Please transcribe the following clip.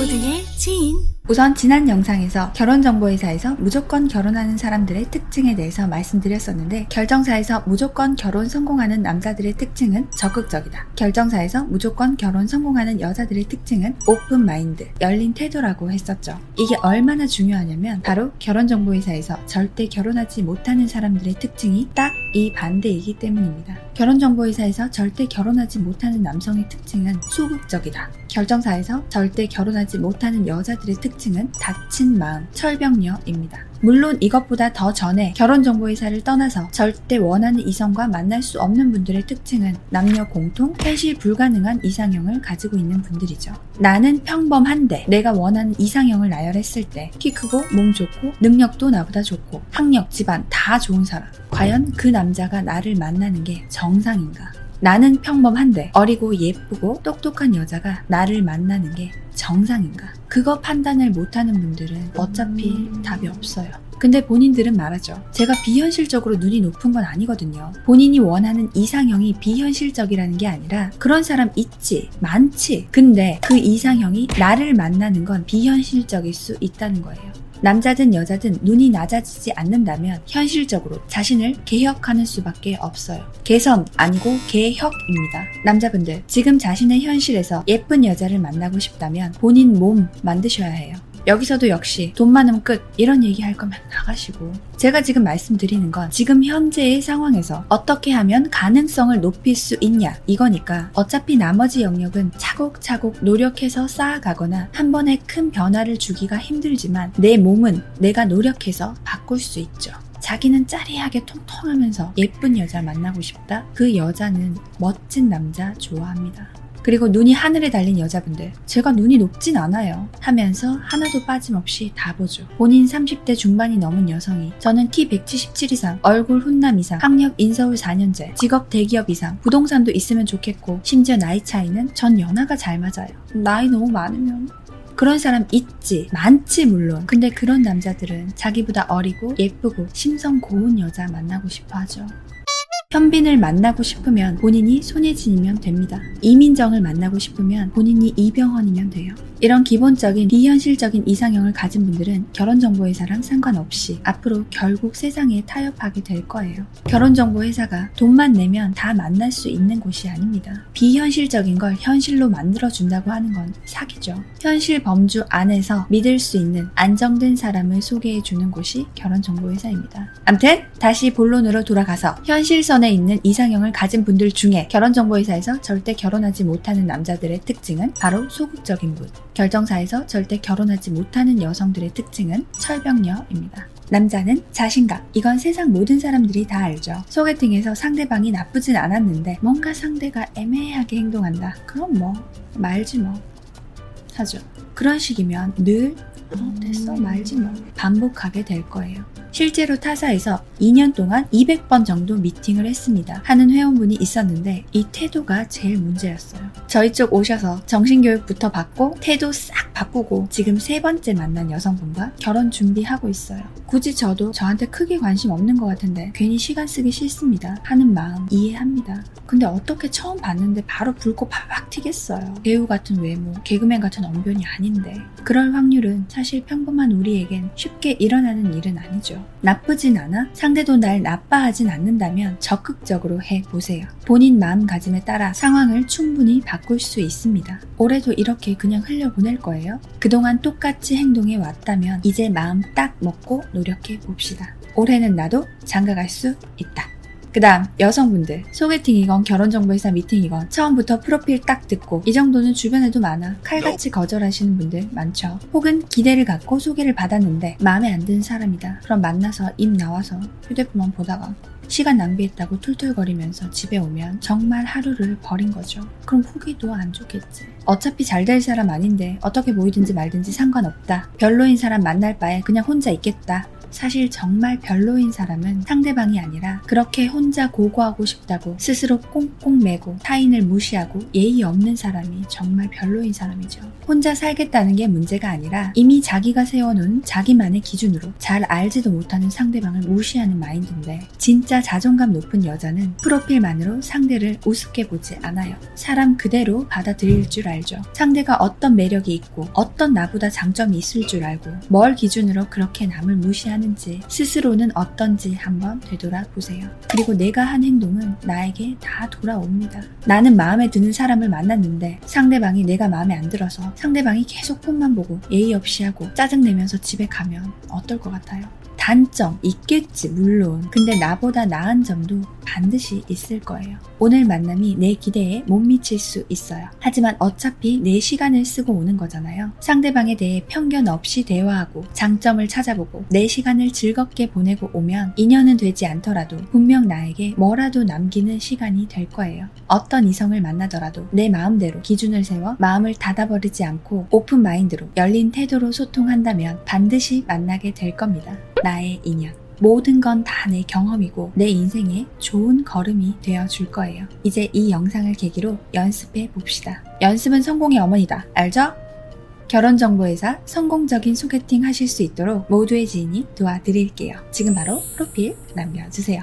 모두의 지인. 우선 지난 영상에서 결혼정보회사에서 무조건 결혼하는 사람들의 특징에 대해서 말씀드렸었는데 결정사에서 무조건 결혼 성공하는 남자들의 특징은 적극적이다. 결정사에서 무조건 결혼 성공하는 여자들의 특징은 오픈 마인드, 열린 태도라고 했었죠. 이게 얼마나 중요하냐면 바로 결혼정보회사에서 절대 결혼하지 못하는 사람들의 특징이 딱 이 반대이기 때문입니다. 결혼정보회사에서 절대 결혼하지 못하는 남성의 특징은 소극적이다. 결정사에서 절대 결혼하지 못하는 여자들의 특징 은 닫힌 마음, 철벽녀입니다. 물론 이것보다 더 전에 결혼정보회사를 떠나서 절대 원하는 이성과 만날 수 없는 분들의 특징은 남녀 공통, 현실 불가능한 이상형을 가지고 있는 분들이죠. 나는 평범한데 내가 원하는 이상형을 나열했을 때 키 크고 몸 좋고 능력도 나보다 좋고 학력, 집안 다 좋은 사람. 과연 그 남자가 나를 만나는 게 정상인가? 나는 평범한데 어리고 예쁘고 똑똑한 여자가 나를 만나는 게 정상인가? 그거 판단을 못하는 분들은 어차피 답이 없어요. 근데 본인들은 말하죠. 제가 비현실적으로 눈이 높은 건 아니거든요. 본인이 원하는 이상형이 비현실적이라는 게 아니라 그런 사람 있지, 많지. 근데 그 이상형이 나를 만나는 건 비현실적일 수 있다는 거예요. 남자든 여자든 눈이 낮아지지 않는다면 현실적으로 자신을 개혁하는 수밖에 없어요. 개선 아니고 개혁입니다. 남자분들, 지금 자신의 현실에서 예쁜 여자를 만나고 싶다면 본인 몸 만드셔야 해요. 여기서도 역시 돈 많으면 끝 이런 얘기 할 거면 나가시고 제가 지금 말씀드리는 건 지금 현재의 상황에서 어떻게 하면 가능성을 높일 수 있냐 이거니까 어차피 나머지 영역은 차곡차곡 노력해서 쌓아가거나 한 번에 큰 변화를 주기가 힘들지만 내 몸은 내가 노력해서 바꿀 수 있죠. 자기는 짜리하게 통통하면서 예쁜 여자 만나고 싶다? 그 여자는 멋진 남자 좋아합니다. 그리고 눈이 하늘에 달린 여자분들, 제가 눈이 높진 않아요. 하면서 하나도 빠짐없이 다 보죠. 본인 30대 중반이 넘은 여성이 저는 키 177 이상, 얼굴 훈남 이상, 학력 인서울 4년제, 직업 대기업 이상, 부동산도 있으면 좋겠고, 심지어 나이 차이는 전 연하가 잘 맞아요. 나이 너무 많으면 그런 사람 있지. 많지, 물론. 근데 그런 남자들은 자기보다 어리고 예쁘고 심성 고운 여자 만나고 싶어 하죠. 현빈을 만나고 싶으면 본인이 손예진이면 됩니다. 이민정을 만나고 싶으면 본인이 이병헌이면 돼요. 이런 기본적인 비현실적인 이상형을 가진 분들은 결혼정보회사랑 상관없이 앞으로 결국 세상에 타협하게 될 거예요. 결혼정보회사가 돈만 내면 다 만날 수 있는 곳이 아닙니다. 비현실적인 걸 현실로 만들어준다고 하는 건 사기죠. 현실 범주 안에서 믿을 수 있는 안정된 사람을 소개해주는 곳이 결혼정보회사입니다. 암튼 다시 본론으로 돌아가서 현실선 에 있는 이상형을 가진 분들 중에 결혼정보회사에서 절대 결혼하지 못하는 남자들의 특징은 바로 소극적인 분. 결정사에서 절대 결혼하지 못하는 여성들의 특징은 철벽녀입니다. 남자는 자신감. 이건 세상 모든 사람들이 다 알죠. 소개팅에서 상대방이 나쁘진 않았는데 뭔가 상대가 애매하게 행동한다. 그럼 뭐 말지 뭐 하죠. 그런 식이면 늘 어, 됐어 말지 뭐 반복하게 될 거예요. 실제로 타사에서 2년 동안 200번 정도 미팅을 했습니다. 하는 회원분이 있었는데 이 태도가 제일 문제였어요. 저희 쪽 오셔서 정신교육부터 받고 태도 싹 바꾸고 지금 세 번째 만난 여성분과 결혼 준비하고 있어요. 굳이 저도 저한테 크게 관심 없는 것 같은데 괜히 시간 쓰기 싫습니다. 하는 마음 이해합니다. 근데 어떻게 처음 봤는데 바로 불꽃 팍팍 튀겠어요. 배우 같은 외모, 개그맨 같은 언변이 아닌데 그럴 확률은 사실 평범한 우리에겐 쉽게 일어나는 일은 아니죠. 나쁘진 않아 상대도 날 나빠하진 않는다면 적극적으로 해 보세요. 본인 마음가짐에 따라 상황을 충분히 바꿀 수 있습니다. 올해도 이렇게 그냥 흘려보낼 거예요. 그동안 똑같이 행동해 왔다면 이제 마음 딱 먹고 노력해 봅시다. 올해는 나도 장가갈 수 있다. 그 다음 여성분들 소개팅이건 결혼정보회사 미팅이건 처음부터 프로필 딱 듣고 이 정도는 주변에도 많아 칼같이 거절하시는 분들 많죠 혹은 기대를 갖고 소개를 받았는데 마음에 안 드는 사람이다 그럼 만나서 입 나와서 휴대폰만 보다가 시간 낭비했다고 툴툴거리면서 집에 오면 정말 하루를 버린 거죠. 그럼 후기도 안 좋겠지. 어차피 잘 될 사람 아닌데 어떻게 보이든지 말든지 상관없다. 별로인 사람 만날 바에 그냥 혼자 있겠다. 사실 정말 별로인 사람은 상대방이 아니라 그렇게 혼자 고고하고 싶다고 스스로 꽁꽁 매고 타인을 무시하고 예의 없는 사람이 정말 별로인 사람이죠. 혼자 살겠다는 게 문제가 아니라 이미 자기가 세워놓은 자기만의 기준으로 잘 알지도 못하는 상대방을 무시하는 마인드인데 진짜 자존감 높은 여자는 프로필만으로 상대를 우습게 보지 않아요. 사람 그대로 받아들일 줄 알죠. 상대가 어떤 매력이 있고 어떤 나보다 장점이 있을 줄 알고 뭘 기준으로 그렇게 남을 무시하는 지 스스로는 어떤지 한번 되돌아보세요. 그리고 내가 한 행동은 나에게 다 돌아옵니다. 나는 마음에 드는 사람을 만났는데 상대방이 내가 마음에 안 들어서 상대방이 계속 폰만 보고 예의 없이 하고 짜증내면서 집에 가면 어떨 것 같아요? 단점 있겠지 물론 근데 나보다 나은 점도 반드시 있을 거예요. 오늘 만남이 내 기대에 못 미칠 수 있어요. 하지만 어차피 내 시간을 쓰고 오는 거잖아요. 상대방에 대해 편견 없이 대화하고 장점을 찾아보고 내 시간을 즐겁게 보내고 오면 인연은 되지 않더라도 분명 나에게 뭐라도 남기는 시간이 될 거예요. 어떤 이성을 만나더라도 내 마음대로 기준을 세워 마음을 닫아버리지 않고 open mind로 열린 태도로 소통한다면 반드시 만나게 될 겁니다. 나의 인연. 모든 건 다 내 경험이고 내 인생에 좋은 걸음이 되어 줄 거예요. 이제 이 영상을 계기로 연습해 봅시다. 연습은 성공의 어머니다. 알죠? 결혼정보회사 성공적인 소개팅 하실 수 있도록 모두의 지인이 도와드릴게요. 지금 바로 프로필 남겨주세요.